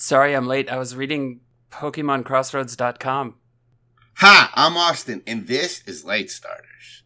Sorry I'm late. I was reading PokemonCrossroads.com. Hi, I'm Austin, and this is Late Starters.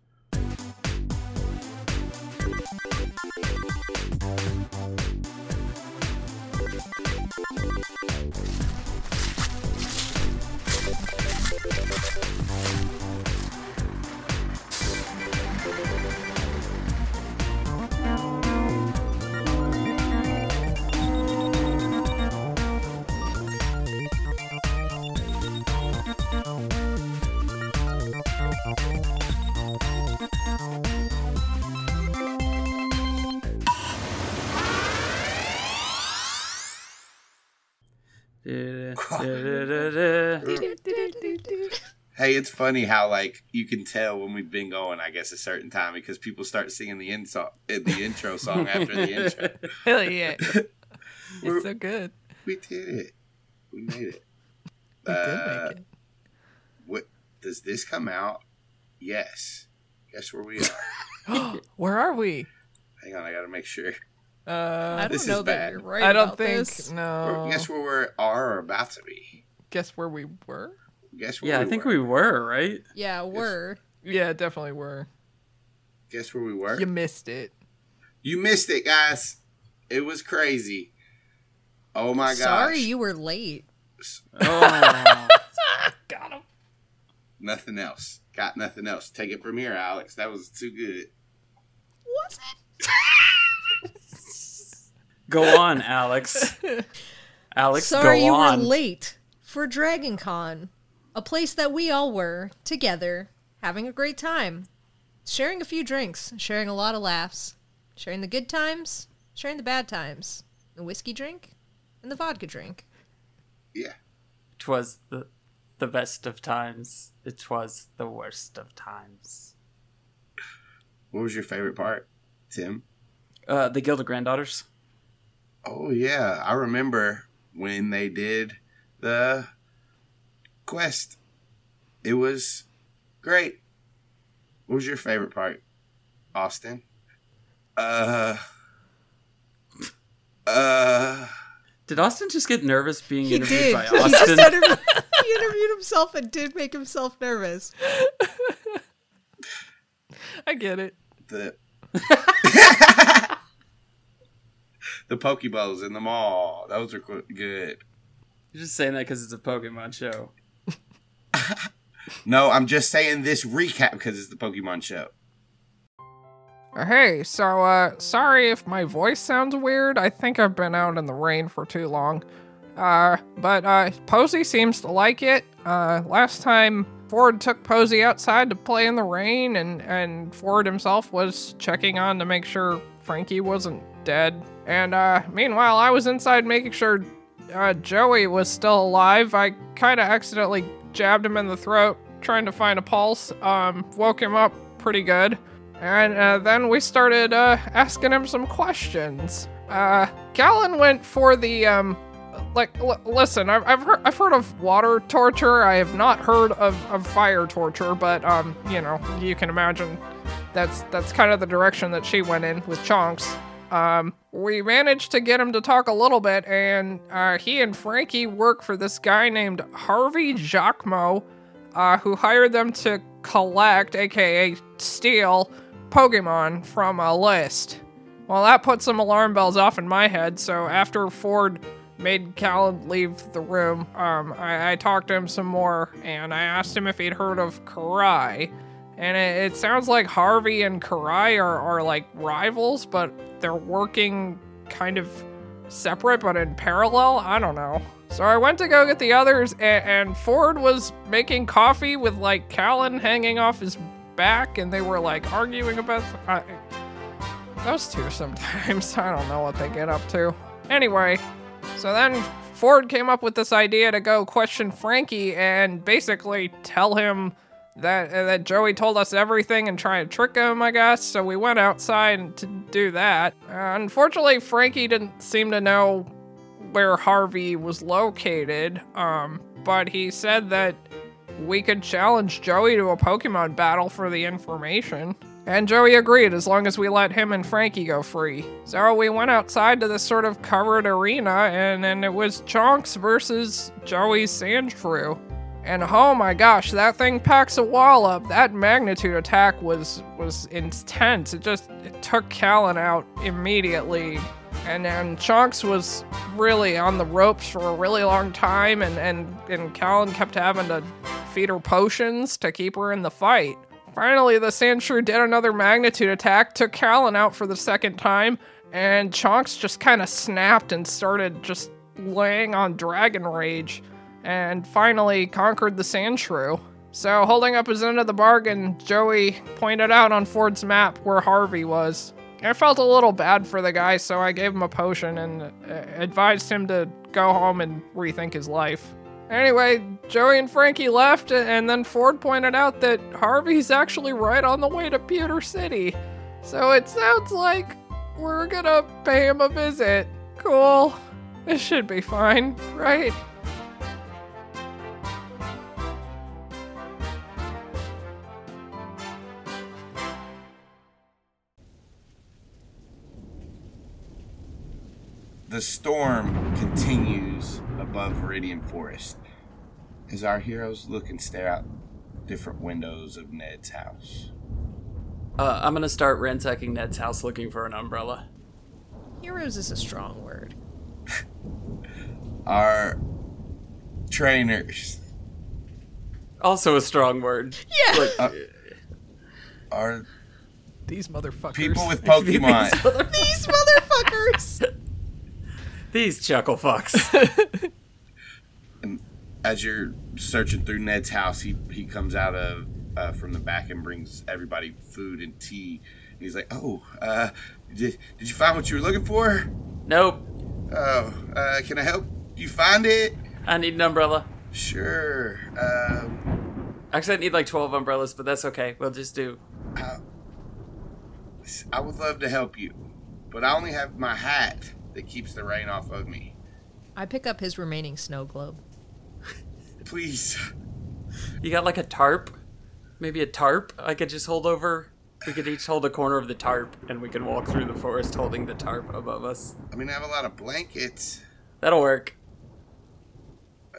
Hey, it's funny how like you can tell when we've been going, I guess, a certain time because people start singing the in the intro song after the intro. Hell yeah. It's so good. We did it. We made it. We Uh, did make What does this come out? Yes. Guess where we are. Where are we? Hang on, I gotta make sure. Uh, I don't This is know that bad. you're right. I don't about think. this. No. Guess where we are or about to be. Guess where we were? Guess where Yeah, we I think were. we were, right? Yeah, we're. Yeah, definitely were. Guess where we were. You missed it. You missed it, guys. It was crazy. Oh my god. Sorry you were late. Oh. Got him. Nothing else. Got nothing else. Take it from here, Alex. That was too good. Was it? go on, Alex. Alex, Sorry go you on. were late for Dragon Con, a place that we all were together, having a great time, sharing a few drinks, sharing a lot of laughs, sharing the good times, sharing the bad times, the whiskey drink, and the vodka drink. Yeah. Twas the the best of times. It was the worst of times. What was your favorite part, Tim? Uh, the Guild of Granddaughters. Oh yeah, I remember when they did the quest. It was great. What was your favorite part, Austin? Uh. Uh. Did Austin just get nervous being He interviewed did. by He just Austin? interviewed, he interviewed himself and did make himself nervous. I get it. The. the Pokeballs in the mall. Those are qu- good. You're just saying that because it's a Pokemon show. No, I'm just saying this recap because it's the Pokemon show. Uh, Hey, so, uh, sorry if my voice sounds weird. I think I've been out in the rain for too long. Uh, but, uh, Posey seems to like it. Uh, last time Ford took Posey outside to play in the rain, and, and Ford himself was checking on to make sure Frankie wasn't dead. And, uh, meanwhile, I was inside making sure, uh, Joey was still alive. I kinda accidentally jabbed him in the throat, trying to find a pulse. Um, woke him up pretty good. And uh, then we started uh, asking him some questions. Uh, went for the um, like. L- listen, I've I've heard, I've heard of water torture. I have not heard of, of fire torture, but um, you know, you can imagine that's that's kind of the direction that she went in with Chonks. Um, we managed to get him to talk a little bit, and uh, he and Frankie work for this guy named Harvey Jacquemo, uh, who hired them to collect, aka steal, Pokemon from a list. Well, that put some alarm bells off in my head, so after Ford made Callan leave the room, um, I, I talked to him some more, and I asked him if he'd heard of Karai. And it, it sounds like Harvey and Karai are, are like rivals, but they're working kind of separate but in parallel. I don't know. So I went to go get the others, and, and Ford was making coffee with like Callan hanging off his back, and they were like arguing about. I, those two sometimes. I don't know what they get up to. Anyway, so then Ford came up with this idea to go question Frankie and basically tell him that uh, that Joey told us everything and try and trick him, I guess. So we went outside to do that. Uh, unfortunately, Frankie didn't seem to know where Harvey was located. Um, but he said that we could challenge Joey to a Pokemon battle for the information. And Joey agreed as long as we let him and Frankie go free. So we went outside to this sort of covered arena, and, and it was Chonks versus Joey's Sandshrew. And oh my gosh, that thing packs a wall up. That magnitude attack was was intense. It just it took Callan out immediately. And and Chonks was really on the ropes for a really long time and, and, and Callan kept having to feed her potions to keep her in the fight. Finally, the Sandshrew did another magnitude attack, took Callan out for the second time, and Chonks just kind of snapped and started just laying on Dragon Rage, and finally conquered the Sandshrew. So, holding up his end of the bargain, Joey pointed out on Ford's map where Harvey was. I felt a little bad for the guy, so I gave him a potion and uh, advised him to go home and rethink his life. Anyway, Joey and Frankie left, and then Ford pointed out that Harvey's actually right on the way to Pewter City. So it sounds like we're gonna pay him a visit. Cool. It should be fine, right? The storm continues above Viridian Forest as our heroes look and stare out different windows of Ned's house. Uh, I'm gonna start ransacking Ned's house looking for an umbrella. Heroes is a strong word. Our trainers, Also a strong word. Yeah. Like, Uh, our These motherfuckers. people with Pokemon. These motherfuckers! These chuckle fucks. As you're searching through Ned's house, he he comes out of uh, from the back and brings everybody food and tea. And he's like, "Oh, uh, did, did you find what you were looking for? nope. Oh, uh, can I help you find it? I need an umbrella. Sure. Um, Actually, I need like 12 umbrellas, but that's okay. We'll just do. I would love to help you, but I only have my hat that keeps the rain off of me. I pick up his remaining snow globe. Please. You got like a tarp? Maybe a tarp I could just hold over? We could each hold a corner of the tarp and we can walk through the forest holding the tarp above us. I mean, I have a lot of blankets. That'll work.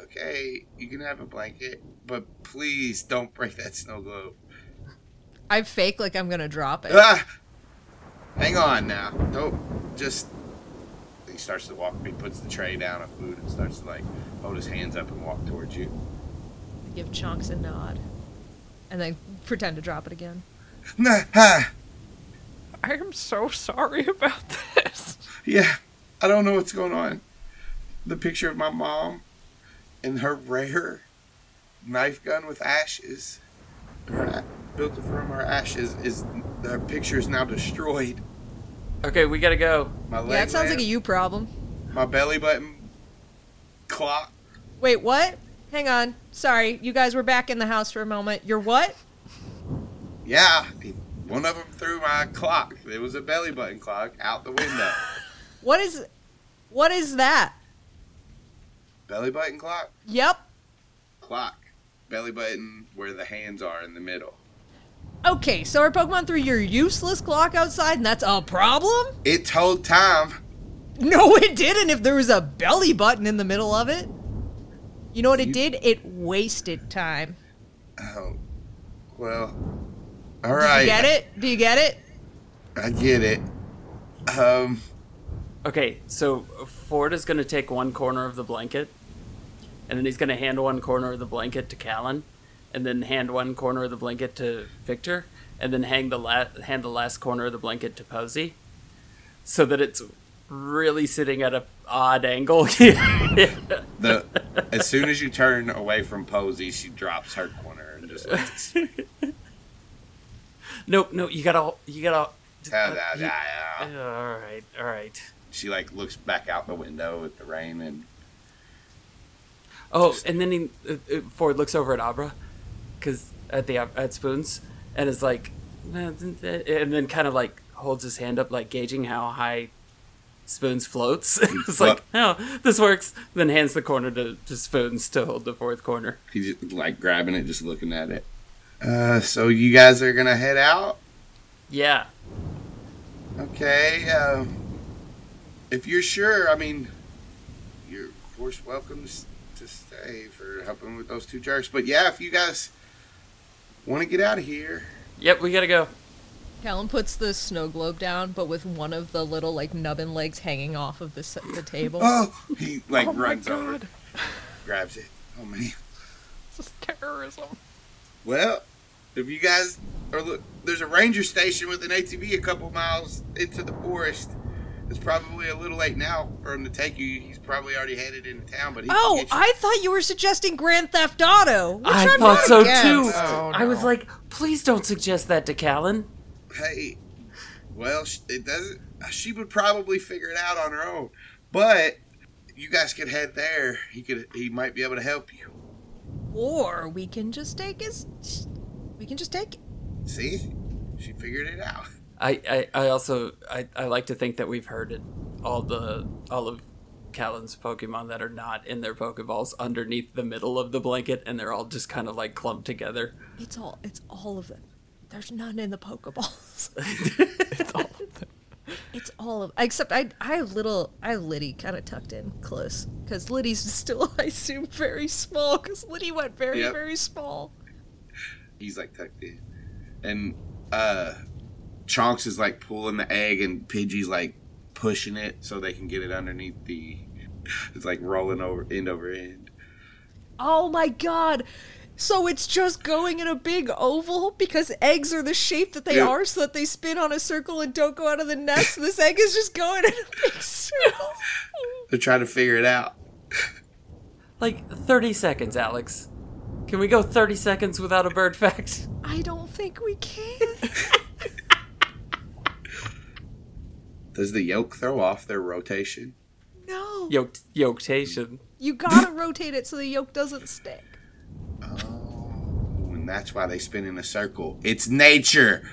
Okay, you can have a blanket, but please don't break that snow globe. I fake like I'm gonna drop it. Ah! Hang on now. Nope. Just. He starts to walk. He puts the tray down of food and starts to like hold his hands up and walk towards you. I Give Chonks a nod. And then pretend to drop it again. Nah, ha. I am so sorry about this. Yeah, I don't know what's going on. The picture of my mom and her rare knife gun with ashes, her a- built from her ashes, is her picture is now destroyed. Okay, we gotta go. My leg Yeah, it sounds like a you problem. my belly button clock. Wait, what? Hang on. Sorry, you guys were back in the house for a moment. You're what? Yeah, one of them threw my clock. It was a belly button clock out the window. What is what is that? belly button clock, Yep. clock, belly button where the hands are in the middle. Okay, so our Pokemon threw your useless clock outside and that's a problem? It told time. No, it didn't if there was a belly button in the middle of it. You know what it You- did? It wasted time. Oh, well, All right. Do you get it? Do you get it? I get it. Um, Okay, so Ford is gonna take one corner of the blanket, and then he's gonna hand one corner of the blanket to Callan, and then hand one corner of the blanket to Victor, and then hang the la- hand the last corner of the blanket to Posey, so that it's really sitting at a odd angle. the as soon as you turn away from Posey, she drops her corner and just lets no, no, you gotta, you gotta. Uh, da. all right, all right. She like looks back out the window at the rain and Oh, and then he, uh, uh, Ford looks over at Abra, because at the at Spoons, and is like, and then kind of like holds his hand up, like gauging how high Spoons floats. it's like, oh, this works. Then hands the corner to, to Spoons to hold the fourth corner. he's like grabbing it, just looking at it. Uh, so you guys are gonna head out? Yeah. Okay. Um, if you're sure, I mean, you're of course welcome to, to stay for helping with those two jerks. But yeah, if you guys want to get out of here, Yep, we gotta go. Callan puts the snow globe down, but with one of the little like nubbin legs hanging off of the the table. oh, he like oh my runs over, god. grabs it. Oh man. This is terrorism. Well, if you guys are look, there's a ranger station with an ATV a couple miles into the forest. It's probably a little late now for him to take you. He's probably already headed into town, but he Oh. I thought you were suggesting Grand Theft Auto. Which I I'm thought not so against. too. Oh, I was like, please don't suggest that to Callan. hey, well, it doesn't. Uh, she would probably figure it out on her own, but you guys could head there. He could. He might be able to help you. Or we can just take his. We can just take it. See, she figured it out. I, I, I also I, I like to think that we've heard it all the all of Callan's Pokemon that are not in their Pokeballs underneath the middle of the blanket and they're all just kind of like clumped together. It's all. It's all of them. There's none in the Pokeballs. It's all of them. It's all of. Except I. I have little. I have Liddy kind of tucked in close because Liddy's still, I assume, very small. Because Liddy went very, Yep. very small. He's like tucked in, and uh, Chonks is like pulling the egg, and Pidgey's like pushing it so they can get it underneath the. It's like rolling over end over end. Oh my god. So it's just going in a big oval because eggs are the shape that they Yeah. are so that they spin on a circle and don't go out of the nest. this egg is just going in a big circle. They're trying to figure it out. Like 30 seconds, Alex. Can we go 30 seconds without a bird fact? I don't think we can. Does the yolk throw off their rotation? No. Yolk yoktation. You gotta rotate it so the yolk doesn't stick. Oh, and that's why they spin in a circle. It's nature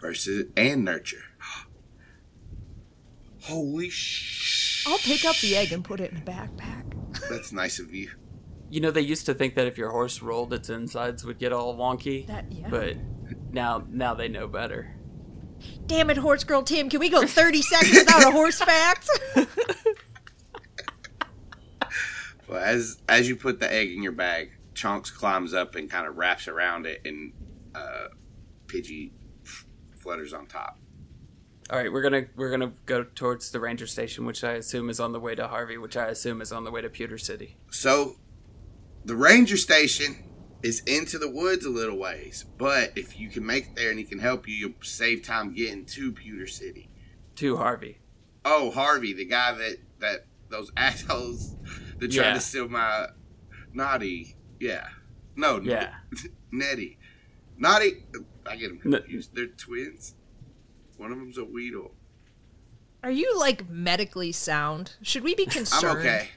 versus and nurture. Holy sh! I'll pick up the egg and put it in a backpack. That's nice of you. You know, they used to think that if your horse rolled, its insides would get all wonky. That yeah. But now, now they know better. Damn it, horse girl Tim, can we go 30 seconds without a horse fact? Well, as as you put the egg in your bag, Chonks climbs up and kind of wraps around it, and uh, Pidgey flutters on top. All right, we're gonna we're gonna go towards the ranger station, which I assume is on the way to Harvey, which I assume is on the way to Pewter City. So, the ranger station is into the woods a little ways, but if you can make it there and he can help you, you'll save time getting to Pewter City. To Harvey. Oh, Harvey, the guy that that those assholes that tried Yeah. to steal my naughty. Yeah, no, Yeah. Nettie, naughty. I get them N- confused. They're twins. One of them's a Weedle. Are you like medically sound? Should we be concerned? I'm okay.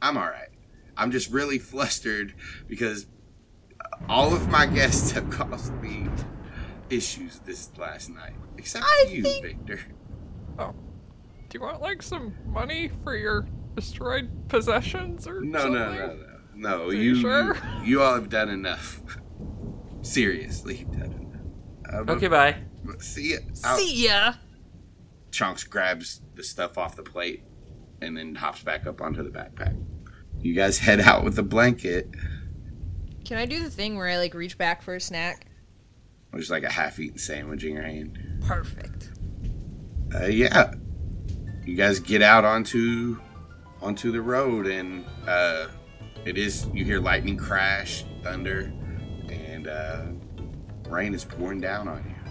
I'm all right. I'm just really flustered because all of my guests have caused me issues this last night, except I you, think- Victor. Oh. Do you want like some money for your destroyed possessions or No, something? no, no, no, no. Are You, you you, sure? you all have done enough. Seriously, you've done enough. But- Okay, bye. See ya. I'll- See ya. Chonks grabs the stuff off the plate and then hops back up onto the backpack. You guys head out with the blanket. Can I do the thing where I like reach back for a snack? There's like a half-eaten sandwich in your hand. Perfect. Uh, yeah, you guys get out onto onto the road, and uh, it is you hear lightning crash, thunder, and uh, rain is pouring down on you,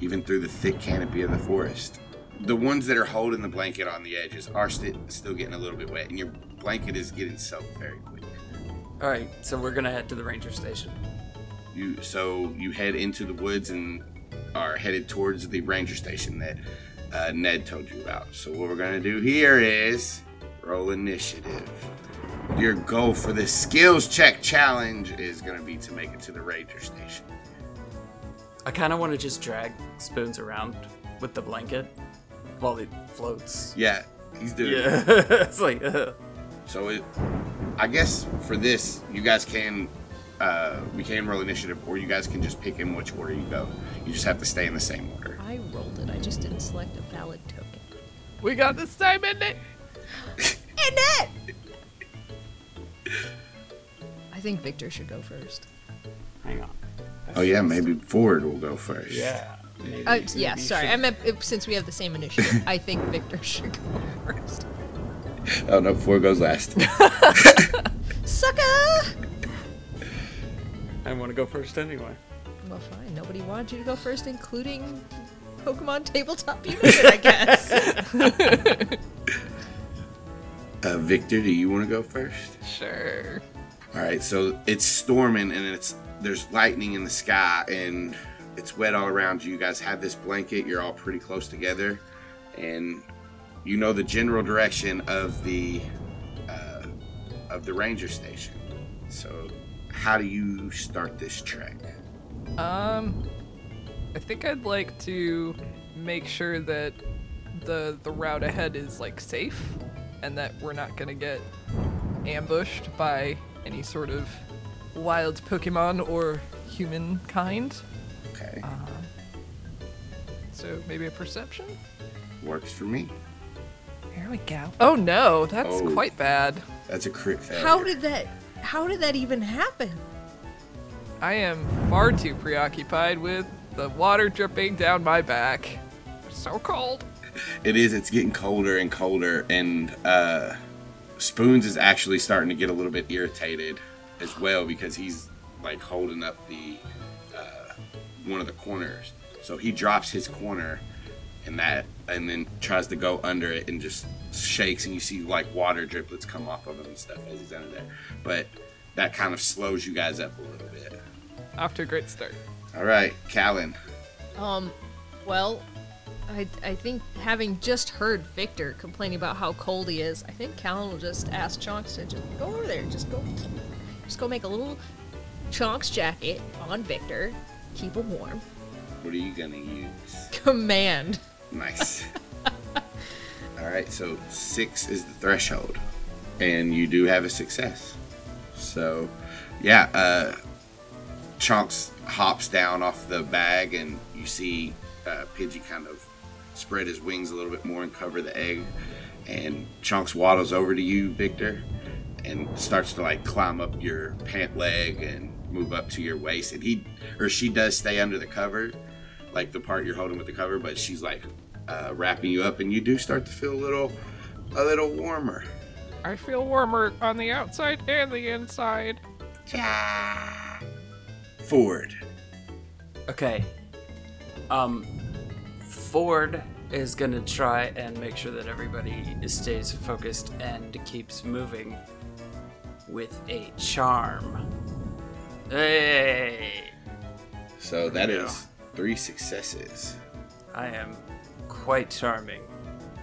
even through the thick canopy of the forest. The ones that are holding the blanket on the edges are sti- still getting a little bit wet, and your blanket is getting soaked very quick. All right, so we're gonna head to the ranger station. You so you head into the woods and are headed towards the ranger station that uh, Ned told you about. So what we're gonna do here is roll initiative. Your goal for this skills check challenge is gonna be to make it to the ranger station. I kind of want to just drag spoons around with the blanket while it floats. Yeah, he's doing. it. Yeah, it's like uh, So it, I guess for this, you guys can uh, we can roll initiative, or you guys can just pick in which order you go. You just have to stay in the same order. I rolled it. I just didn't select a valid token. We got the same ending. And it! I think Victor should go first. Hang on. Oh yeah, maybe Ford will go first. Yeah. Maybe, Uh, yeah, maybe you sorry. should- I meant since we have the same initiative, I think Victor should go first. Oh no, four goes last. Sucker! I want to go first anyway. Well, fine. Nobody wanted you to go first, including Pokemon Tabletop United, I guess. uh, Victor, do you want to go first? Sure. All right, so it's storming and it's there's lightning in the sky and it's wet all around you. You guys have this blanket. You're all pretty close together, and you know the general direction of the uh, of the ranger station. So, how do you start this trek? Um, I think I'd like to make sure that the the route ahead is like safe, and that we're not gonna get ambushed by any sort of wild Pokemon or humankind. Okay, So maybe a perception. works for me. Here we go. Oh no, that's Oh. quite bad. That's a crit failure. how did that? How did that even happen? I am far too preoccupied with the water dripping down my back. So cold. It is. It's getting colder and colder, and uh, Spoons is actually starting to get a little bit irritated as well because he's like holding up the uh, one of the corners. So he drops his corner, and that, and then tries to go under it and just shakes, and you see like water driplets come off of him and stuff as he's under there. But that kind of slows you guys up a little bit. Off to a great start. All right, Callan. Um, well, I, I think having just heard Victor complaining about how cold he is, I think Callan will just ask Chonks to just go over there, just go, just go make a little Chonks jacket on Victor, keep him warm. What are you gonna use? Command. Nice. All right, so six is the threshold, and you do have a success. So, yeah, uh, Chonks hops down off the bag, and you see uh, Pidgey kind of spread his wings a little bit more and cover the egg. And Chonks waddles over to you, Victor, and starts to like climb up your pant leg and move up to your waist. And he or she does stay under the cover, like the part you're holding with the cover, but she's like uh, wrapping you up, and you do start to feel a little, a little warmer. I feel warmer on the outside and the inside. Ford. Okay. Um, Ford is gonna try and make sure that everybody stays focused and keeps moving with a charm. Hey! So that is three successes. I am quite charming.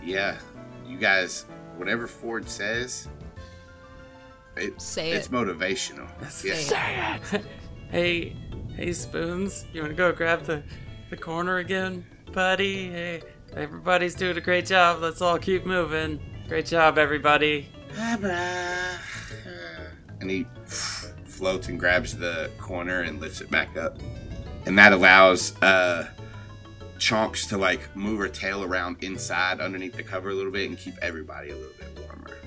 Yeah, you guys, whatever Ford says, it, Say it's it. motivational. Say Yeah. it. Hey, hey, Spoons, you wanna go grab the, the corner again, buddy? Hey, everybody's doing a great job. Let's all keep moving. Great job, everybody. And he floats and grabs the corner and lifts it back up. And that allows uh, Chonks to like move her tail around inside underneath the cover a little bit and keep everybody a little bit warmer.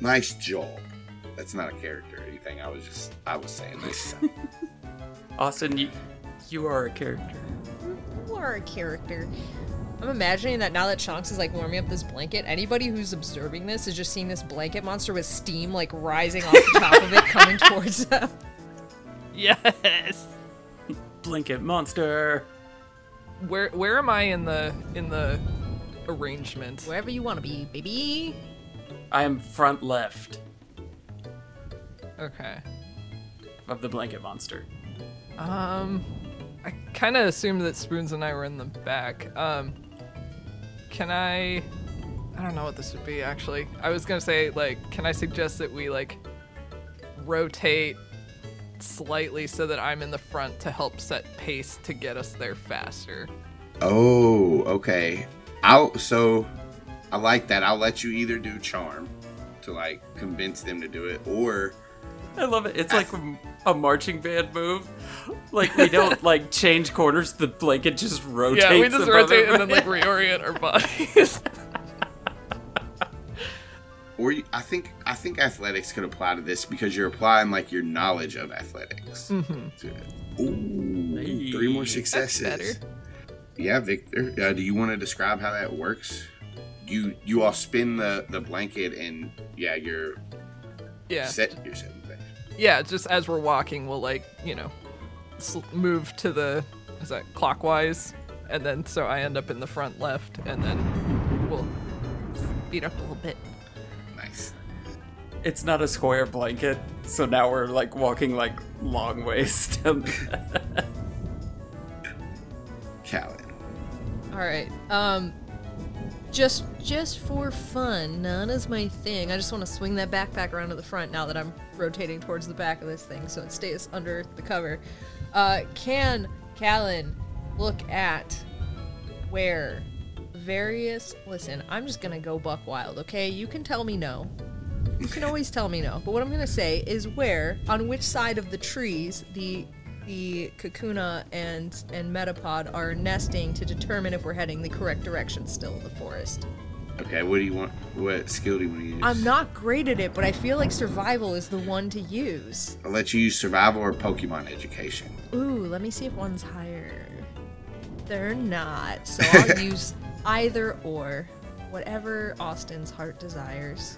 Nice job. That's not a character or anything. I was just, I was saying this. Austin, you, you are a character. You are a character. I'm imagining that now that Chonks is like warming up this blanket, anybody who's observing this is just seeing this blanket monster with steam like rising off the top of it coming towards them. Yes. Blanket monster. Where where am I in the in the arrangement? Wherever you want to be, baby. I am front left Okay. of the blanket monster. Um, I kind of assumed that Spoons and I were in the back. Um, can I? I don't know what this would be actually. I was gonna say like, can I suggest that we like rotate slightly so that I'm in the front to help set pace to get us there faster? Oh, okay. I'll so I like that. I'll let you either do charm to like convince them to do it, or I love it. It's like a marching band move. Like we don't like change corners. The blanket just rotates. Yeah, we just rotate and then like reorient our bodies. Or you, I think I think athletics could apply to this because you're applying like your knowledge of athletics. Mm-hmm. to it. Ooh, three more successes. better. Yeah, Victor. Uh, do you want to describe how that works? You you all spin the the blanket and yeah, you're yeah. set. You're setting things. Yeah, just as we're walking, we'll like, you know, sl- move to the is that clockwise, and then so I end up in the front left, and then we'll speed up a little bit. Nice. It's not a square blanket, so now we're like walking like long ways down. Callan. All right. Um, just just for fun, none is my thing. I just want to swing that backpack around to the front now that I'm rotating towards the back of this thing, so it stays under the cover. Uh, can Callan look at where various? Listen, I'm just gonna go buck wild. Okay, you can tell me no. You can always tell me no. But what I'm gonna say is where, on which side of the trees, the the Kakuna and and Metapod are nesting to determine if we're heading the correct direction still in the forest. Okay, what do you want? What skill do you want to use? I'm not great at it, but I feel like survival is the one to use. I'll let you use survival or Pokemon education. Ooh, let me see if one's higher. They're not, so I'll use either or. Whatever Austin's heart desires.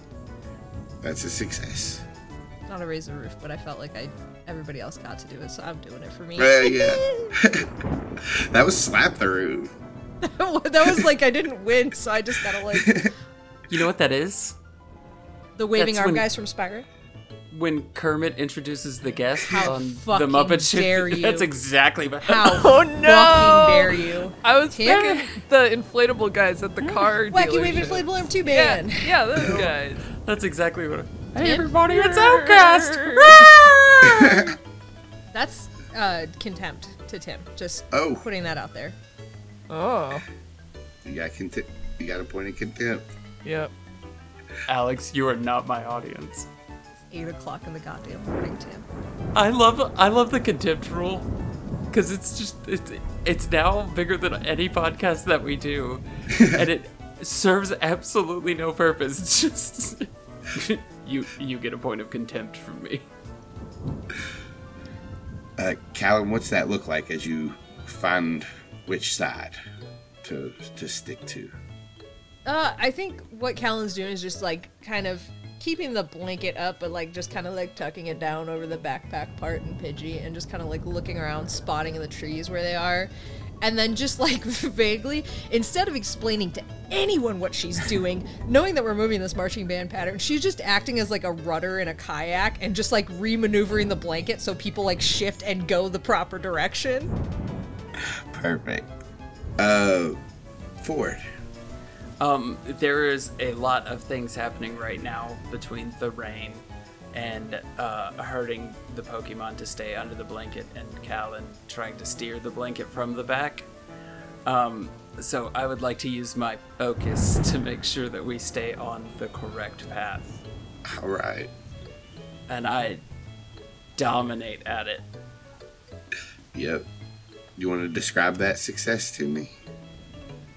That's a success. Not a razor roof, but I felt like I everybody else got to do it, so I'm doing it for me. Uh, yeah. that was slap the roof. that was like I didn't win, so I just gotta like you know what that is? the waving That's arm when- guys from Spyro. When Kermit introduces the guest How on the Muppet Show. That's exactly what How Oh, no! fucking dare you? I was Damn thinking the inflatable guys at the car Wacky Wave dealership. Inflatable Arm 2 Yeah, yeah, those guys. That's exactly what. Tim? Hey everybody, it's Outcast. That's uh, contempt to Tim. Just Oh. putting that out there. Oh, You got contempt. You got a point of contempt. yep. Alex, you are not my audience. It's 8 o'clock in the goddamn morning, Tim. I love I love the contempt rule because it's just it's it's now bigger than any podcast that we do, and it serves absolutely no purpose. It's just you you get a point of contempt from me. Uh, Callan, what's that look like as you find which side to to stick to? Uh, I think what Callan's doing is just like kind of keeping the blanket up, but like just kind of like tucking it down over the backpack part and Pidgey, and just kind of like looking around, spotting in the trees where they are, and then just like vaguely, instead of explaining to anyone what she's doing, knowing that we're moving this marching band pattern, she's just acting as like a rudder in a kayak and just like re-maneuvering the blanket so people like shift and go the proper direction. Perfect. Uh, Ford. Um, there is a lot of things happening right now between the rain and uh, hurting the Pokemon to stay under the blanket, and Callan trying to steer the blanket from the back. Um, so I would like to use my focus to make sure that we stay on the correct path, All right. and I dominate at it. Yep. You want to describe that success to me?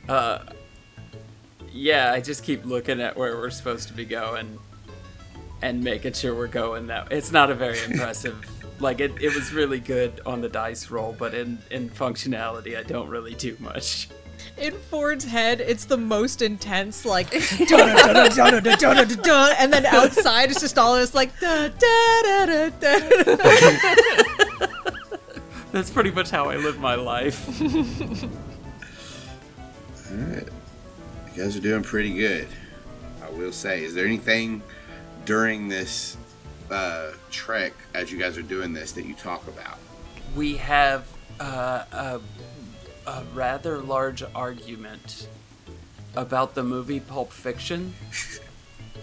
Uh, yeah, I just keep looking at where we're supposed to be going and making sure we're going that it's not a very impressive like it, it was really good on the dice roll but in in functionality i don't really do much in Ford's head, it's the most intense, like, and then outside, it's just all this, like, da, da, da, da, That's pretty much how I live my life. all right. You guys are doing pretty good. I will say, is there anything during this uh, trek, as you guys are doing this, that you talk about? we have uh, a, a rather large argument about the movie Pulp Fiction.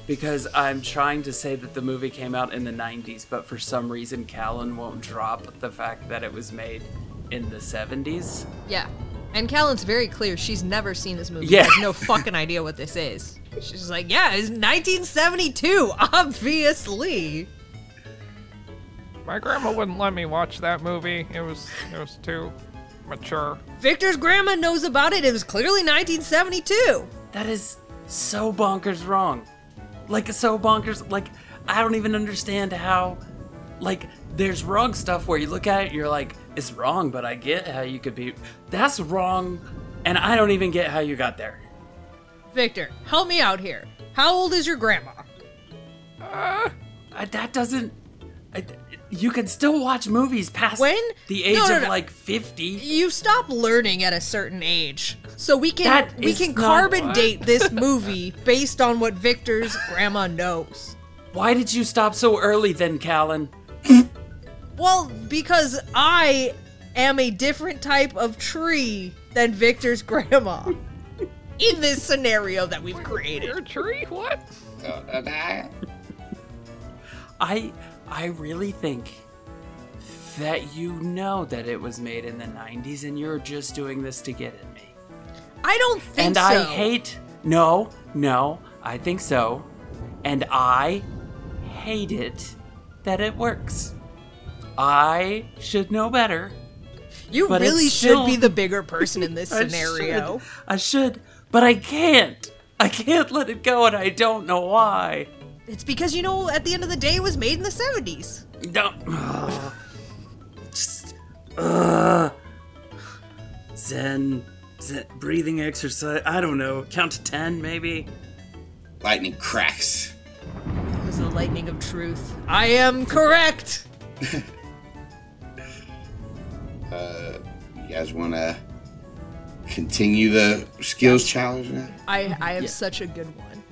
Because I'm trying to say that the movie came out in the 90s, but for some reason Callan won't drop the fact that it was made in the 70s. Yeah. And Callan's very clear. She's never seen this movie. Yeah. She has no fucking idea what this is. She's like, yeah, it's 1972, obviously. My grandma wouldn't let me watch that movie. It was it was too mature. Victor's grandma knows about it. It was clearly 1972. That is so bonkers wrong. Like so bonkers. Like I don't even understand how. Like there's wrong stuff where you look at it, you're like, it's wrong, but I get how you could be. That's wrong, and I don't even get how you got there. Victor, help me out here. How old is your grandma? I, that doesn't. I, you can still watch movies past When? the age No, no, of no. like 50. You stop learning at a certain age. So we can That we can carbon date this movie based on what Victor's grandma knows. Why did you stop so early then, Callan? Well, because I am a different type of tree than Victor's grandma. In this scenario that we've created. Your tree? What? Uh, uh, I I really think that you know that it was made in the 90s and you're just doing this to get at me. I don't think and so. I hate No, no, I think so. And I hate it that it works. I should know better. You but really should be the bigger person in this I scenario. should, I should, but I can't. I can't let it go and I don't know why. It's because you know at the end of the day it was made in the 70s. Don't. Just. Uh, zen, zen. Breathing exercise. I don't know. Count to ten, maybe. Lightning cracks. It was the lightning of truth. I am correct. Uh, you guys want to continue the skills challenge now? I I have Yeah. such a good one.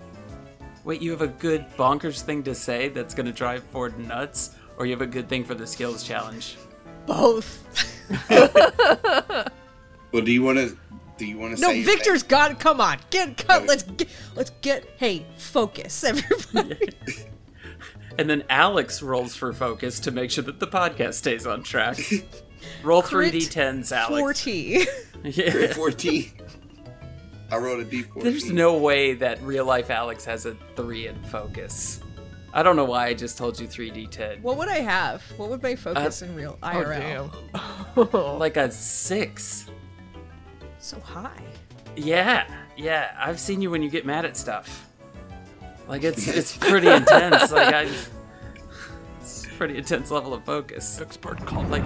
Wait, you have a good bonkers thing to say that's gonna drive Ford nuts, or you have a good thing for the skills challenge? Both. Well, do you want to? Do you want to No, say? your Victor's thing? got. Come on, get cut. Let's get. Let's get. Hey, focus, everybody. And then Alex rolls for focus to make sure that the podcast stays on track. Roll three Crit d10s, Alex. Forty. Yeah. Fourteen. I rolled a d fourteen. There's no way that real life Alex has a three in focus. I don't know why I just told you 3d10. What would I have? What would my focus Uh, in real Oh damn. Like a six. So high. Yeah, yeah. I've seen you when you get mad at stuff. Like it's it's pretty intense. Like I, it's a pretty intense level of focus. Expert call Like,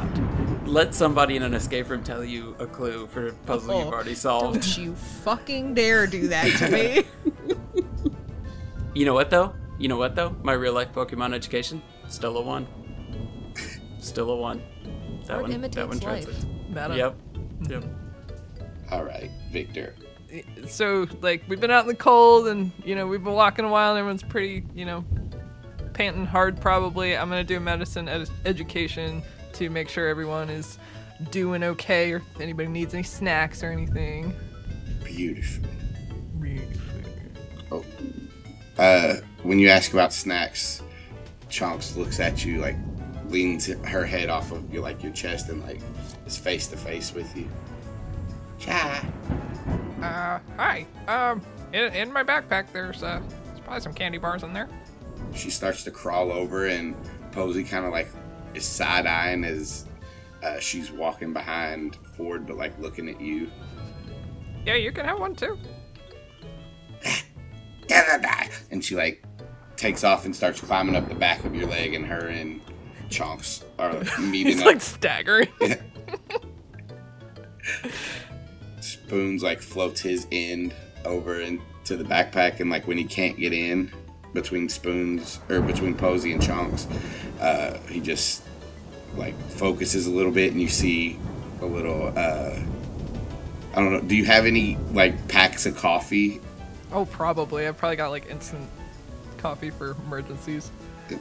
let somebody in an escape room tell you a clue for a puzzle Oh, you've already solved. Don't you fucking dare do that to me. You know what though? You know what though? My real life Pokemon education still a one. Still a one. That Art one. that one life. translates. Meta. Yep. Yep. All right, Victor. So like we've been out in the cold and you know we've been walking a while and everyone's pretty you know panting hard probably. I'm gonna do a medicine ed- education to make sure everyone is doing okay or if anybody needs any snacks or anything. Beautiful. Beautiful. Oh. Uh, when you ask about snacks, Chonks looks at you like leans her head off of your like your chest and like is face to face with you. Cha. Uh, hi. Um, in, in my backpack there's uh, there's probably some candy bars in there. She starts to crawl over and Posey kind of like is side eyeing as uh, she's walking behind Ford, but like looking at you. Yeah, you can have one too. And she like takes off and starts climbing up the back of your leg, and her and Chonks are meeting He's up. like staggering. Spoons like floats his end over into the backpack, and like when he can't get in between Spoons or between Posey and Chonks, uh, he just like focuses a little bit, and you see a little. Uh, I don't know. Do you have any like packs of coffee? oh, probably. I've probably got like instant coffee for emergencies.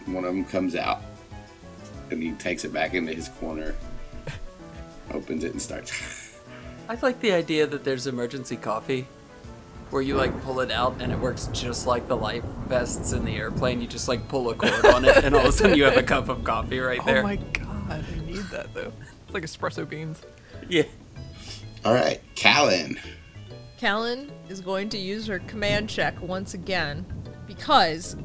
One of them comes out, and he takes it back into his corner, opens it, and starts. I like the idea that there's emergency coffee, where you like pull it out and it works just like the life vests in the airplane. You just like pull a cord on it, and all of a sudden you have a cup of coffee right oh there. Oh my god, I need that though. It's like espresso beans. Yeah. All right, Callan. Callan is going to use her command check once again because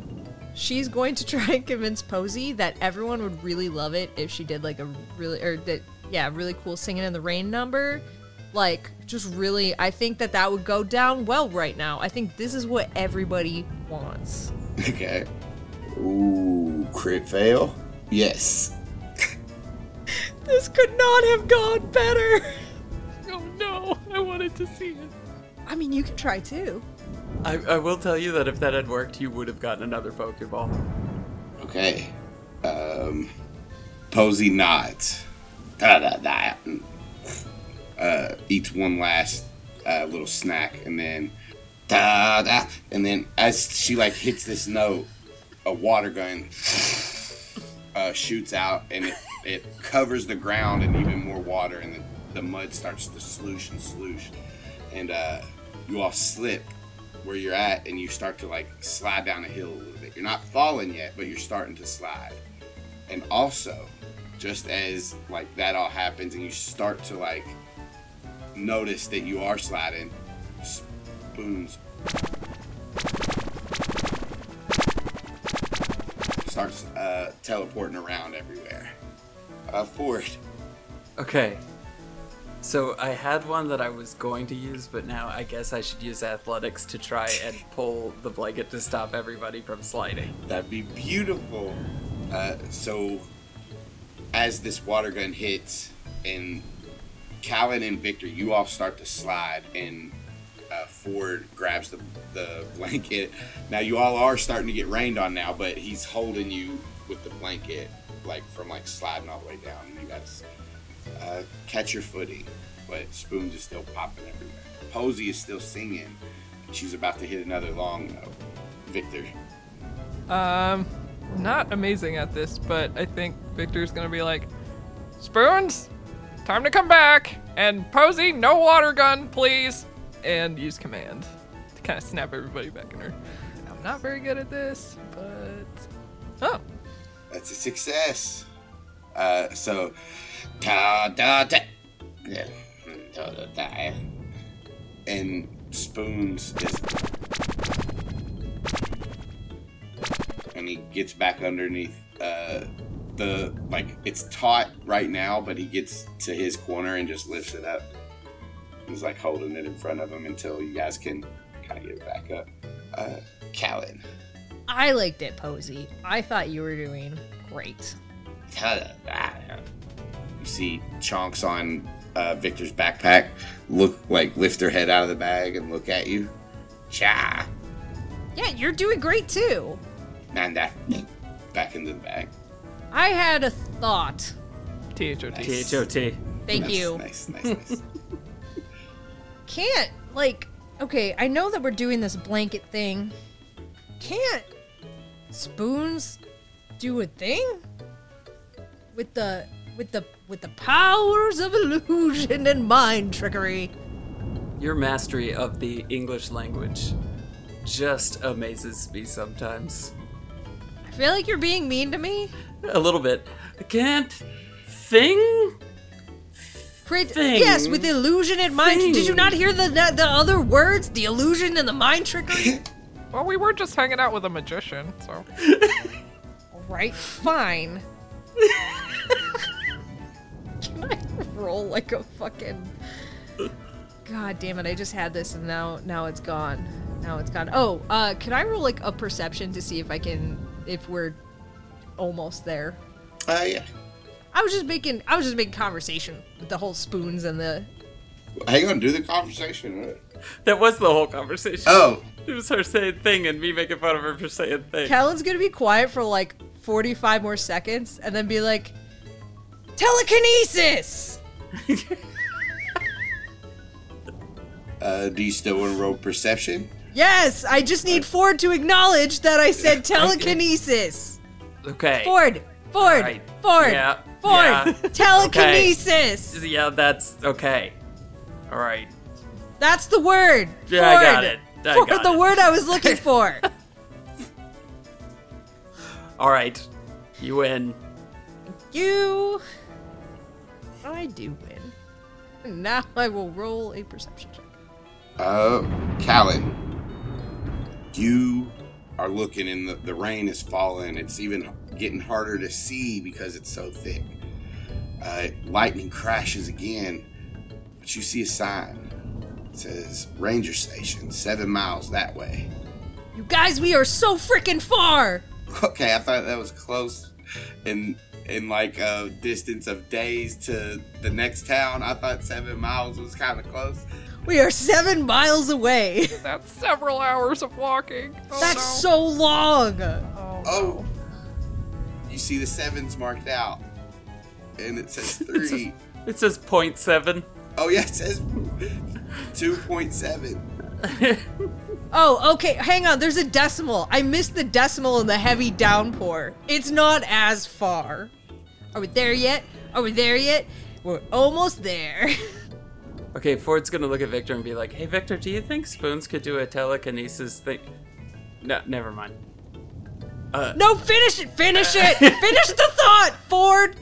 she's going to try and convince Posey that everyone would really love it if she did like a really or that yeah, really cool singing in the rain number. Like just really I think that that would go down well right now. I think this is what everybody wants. Okay. Ooh, crit fail? Yes. This could not have gone better. Oh no, I wanted to see it. I mean, you can try too. I, I will tell you that if that had worked, you would have gotten another Pokeball. Okay. Um, Posey nods. Da da da. Uh, eats one last uh, little snack and then da da. And then as she like hits this note, a water gun uh, shoots out and it, it covers the ground and even more water and the, the mud starts to sloosh and sloosh. And uh, you all slip where you're at and you start to like slide down a hill a little bit. You're not falling yet, but you're starting to slide. And also, just as like that all happens and you start to like notice that you are sliding, spoons starts uh, teleporting around everywhere. Uh, Ford. Okay. So I had one that I was going to use, but now I guess I should use athletics to try and pull the blanket to stop everybody from sliding. That'd be beautiful. Uh, so, as this water gun hits, and Callan and Victor, you all start to slide, and uh, Ford grabs the, the blanket. Now, you all are starting to get rained on now, but he's holding you with the blanket, like from like sliding all the way down. You guys uh, catch your footing, but Spoons is still popping everywhere. Posey is still singing. She's about to hit another long note. Victor. Um, not amazing at this, but I think Victor's gonna be like, Spoons, time to come back, and Posey, no water gun, please, and use command to kind of snap everybody back in her. I'm not very good at this, but oh, That's a success. Uh, so, da da da, yeah, da da, and spoons is, and he gets back underneath uh, the like it's taut right now, but he gets to his corner and just lifts it up. He's like holding it in front of him until you guys can kind of get it back up. Uh, Callan. I liked it, Posey. I thought you were doing great. You see Chonks on uh, Victor's backpack look like lift their head out of the bag and look at you. Cha, Yeah, you're doing great too. Nanda, back into the bag. I had a thought. THOT. THOT. Thank Nice, you. Nice, nice, nice. Can't, like, okay, I know that we're doing this blanket thing. Can't spoons do a thing? With the with the with the powers of illusion and mind trickery. Your mastery of the English language just amazes me sometimes. I feel like you're being mean to me. A little bit. I can't thing? Crit- Thing. yes, with illusion and mind. Did you not hear the, the the other words? The illusion and the mind trickery. Well, we were just hanging out with a magician, so All right, fine. Can I roll like a fucking? God damn it! I just had this and now now it's gone. Now it's gone. Oh, uh, can I roll like a perception to see if I can if we're almost there? Uh, yeah. I was just making I was just making conversation with the whole spoons and the. Hang on, do the conversation. That was the whole conversation. Oh, It was her saying thing and me making fun of her for saying thing. Callan's gonna be quiet for like forty five more seconds and then be like, telekinesis. uh, do you still want to roll perception? Yes, I just need Ford to acknowledge that I said telekinesis. Okay. Ford, Ford, Alright, Ford, yeah, Ford, yeah, telekinesis. Yeah, that's okay. All right. That's the word. Yeah, I Ford. got it. I Ford, got the it. word I was looking for. All right. You win. you. I do win. Now I will roll a perception check. Uh, Callan, you are looking, and the, the rain is falling. It's even getting harder to see because it's so thick. Uh, lightning crashes again, but you see a sign. It says Ranger Station, seven miles that way. You guys, we are so freaking far. Okay, I thought that was close. In in like a distance of days to the next town, I thought seven miles was kind of close. We are seven miles away. That's several hours of walking. Oh, That's no. so long. Oh, Oh, you see the sevens marked out, and it says three. It says 0.7. oh yeah, it says two point seven. Oh, okay. Hang on. There's a decimal. I missed the decimal in the heavy downpour. It's not as far. Are we there yet? Are we there yet? We're almost there. Okay, Ford's gonna look at Victor and be like, "Hey, Victor, do you think spoons could do a telekinesis thing?" No, never mind. Uh, no, finish it. Finish it. finish the thought, Ford.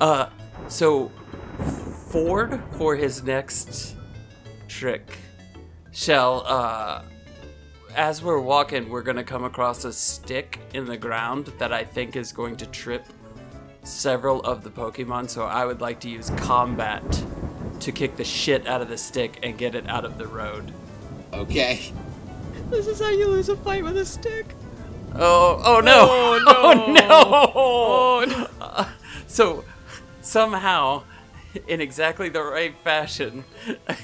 Uh, so Ford for his next trick shall uh as we're walking, we're gonna come across a stick in the ground that I think is going to trip several of the Pokemon, so I would like to use combat to kick the shit out of the stick and get it out of the road. Okay. This is how you lose a fight with a stick. Oh, oh no! Oh, no. Oh no! Oh, Uh, so somehow, in exactly the right fashion,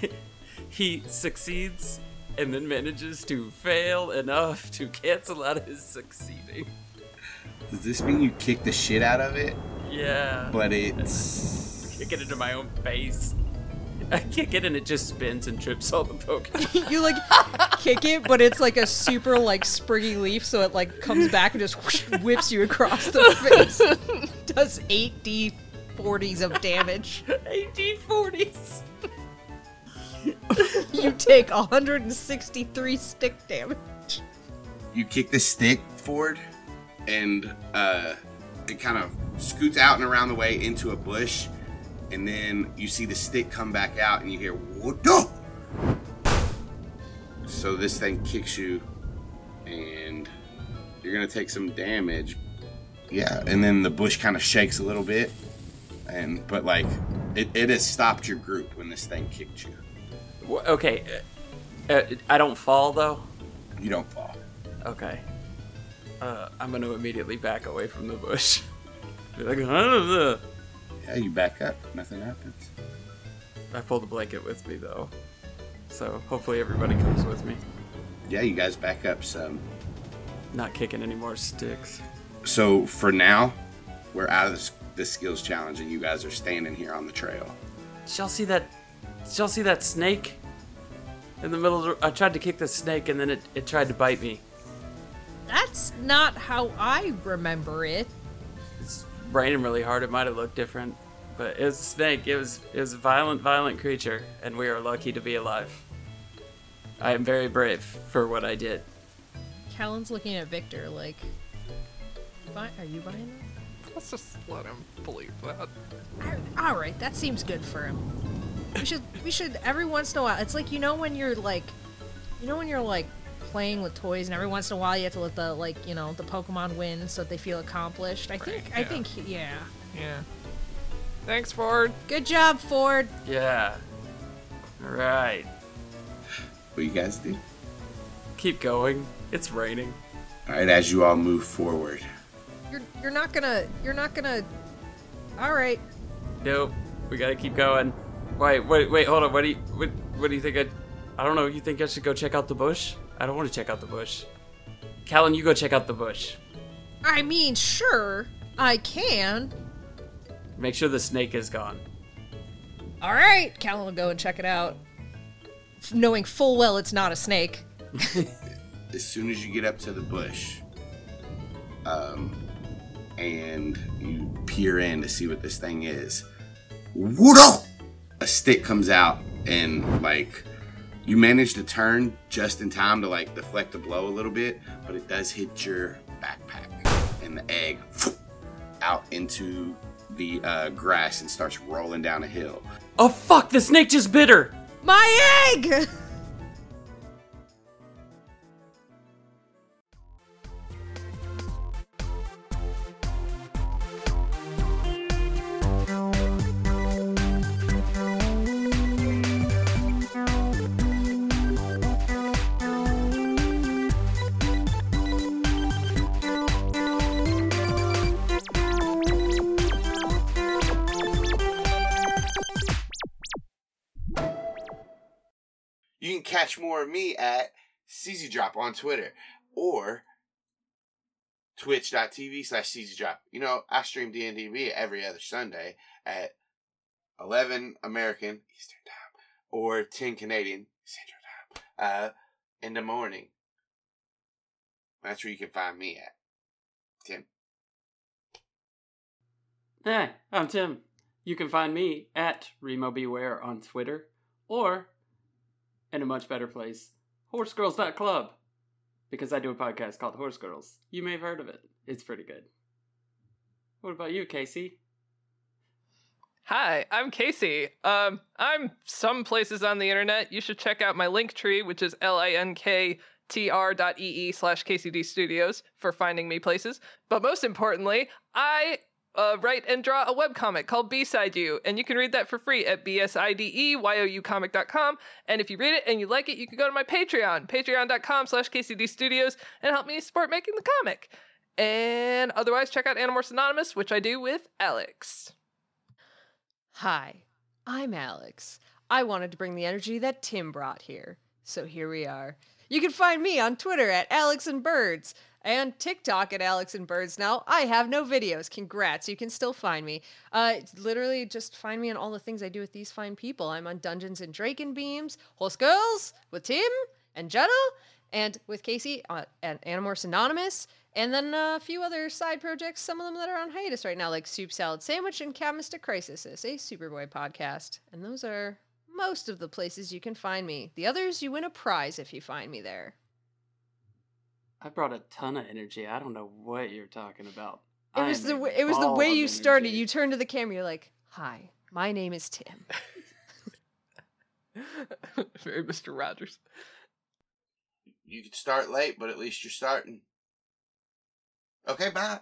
he succeeds and then manages to fail enough to cancel out his succeeding. Does this mean you kick the shit out of it? Yeah. But it's kick it into my own face. I kick it and it just spins and trips all the Pokemon. You like kick it, but it's like a super like springy leaf, so it like comes back and just whoosh, whips you across the face. Does eight d forties of damage. AD40s. You take 163 stick damage. you kick the stick forward, and uh, it kind of scoots out and around the way into a bush, and then you see the stick come back out, and you hear "Whoa!" So this thing kicks you, and you're gonna take some damage. Yeah, and then the bush kind of shakes a little bit, and but like it, it has stopped your group when this thing kicked you. Wh- Okay. Uh, uh, I don't fall though. You don't fall. Okay. Uh, I'm gonna immediately back away from the bush. Be like, "Huh?" Yeah, you back up. Nothing happens. I pull the blanket with me though, so hopefully everybody comes with me. Yeah, you guys back up some. Not kicking any more sticks. So for now, we're out of this, this skills challenge, and you guys are standing here on the trail. Did y'all see that? Did y'all see that snake? In the middle, of the, I tried to kick the snake and then it, it tried to bite me. That's not how I remember it. It's raining really hard. It might have looked different, but it was a snake. It was it was a violent, violent creature, and we are lucky to be alive. I am very brave for what I did. Callan's looking at Victor like, "Are you buying that?" let's just let him believe that. All- All right, that seems good for him. We should we should every once in a while. It's like you know when you're like, you know when you're like playing with toys, and every once in a while you have to let the like you know the Pokemon win so that they feel accomplished. I think I think yeah. Yeah. Thanks, Ford. Good job, Ford. Yeah. All right. What you guys do? Keep going. It's raining. All right, as you all move forward, You're you're not gonna you're not gonna. All right. Nope. We gotta keep going. Wait, wait, wait. Hold on. What do you what, what do you think? I I don't know. You think I should go check out the bush? I don't want to check out the bush. Callan, you go check out the bush. I mean, sure, I can. Make sure the snake is gone. All right, Callan will go and check it out, knowing full well it's not a snake. as soon as you get up to the bush, um, and you peer in to see what this thing is, whoa! A stick comes out and like you manage to turn just in time to like deflect the blow a little bit, but it does hit your backpack, and the egg out into the uh, grass and starts rolling down a hill. Oh fuck! The snake just bit her. My egg! catch more of me at CZ Drop on Twitter or twitch.tv slash CZ Drop. You know, I stream D&DB every other Sunday at 11 American Eastern Time or 10 Canadian Central Time uh, in the morning. That's where you can find me at. Tim. Hey, I'm Tim. You can find me at Remo Beware on Twitter or in a much better place, horsegirls.club. Because I do a podcast called Horse Girls. You may have heard of it. It's pretty good. What about you, Casey? Hi, I'm Casey. Um, I'm some places on the internet. You should check out my link tree, which is linktr.ee slash KCD Studios for finding me places. But most importantly, I uh, write and draw a webcomic called B-Side You, and you can read that for free at bsideyoucomic.com. And if you read it and you like it, you can go to my Patreon, patreon.com slash KCD Studios, and help me support making the comic. And otherwise, check out Animorphs Anonymous, which I do with Alex. Hi, I'm Alex. I wanted to bring the energy that Tim brought here. So here we are. You can find me on Twitter at Alex and Birds and TikTok at Alex and Birds. Now I have no videos. Congrats, you can still find me. Uh, literally just find me on all the things I do with these fine people. I'm on Dungeons and Draken Beams, Horse Girls with Tim and Jenna, and with Casey uh, at Animorphs Anonymous, and then a few other side projects. Some of them that are on hiatus right now, like Soup Salad Sandwich and Cat Mystic Crisis, a Superboy podcast, and those are most of the places you can find me. The others, you win a prize if you find me there. I brought a ton of energy. I don't know what you're talking about. It was the way, it was the way of you started. You turned to the camera. You're like, "Hi, my name is Tim." Very Mr. Rogers. You could start late, but at least you're starting. Okay, bye.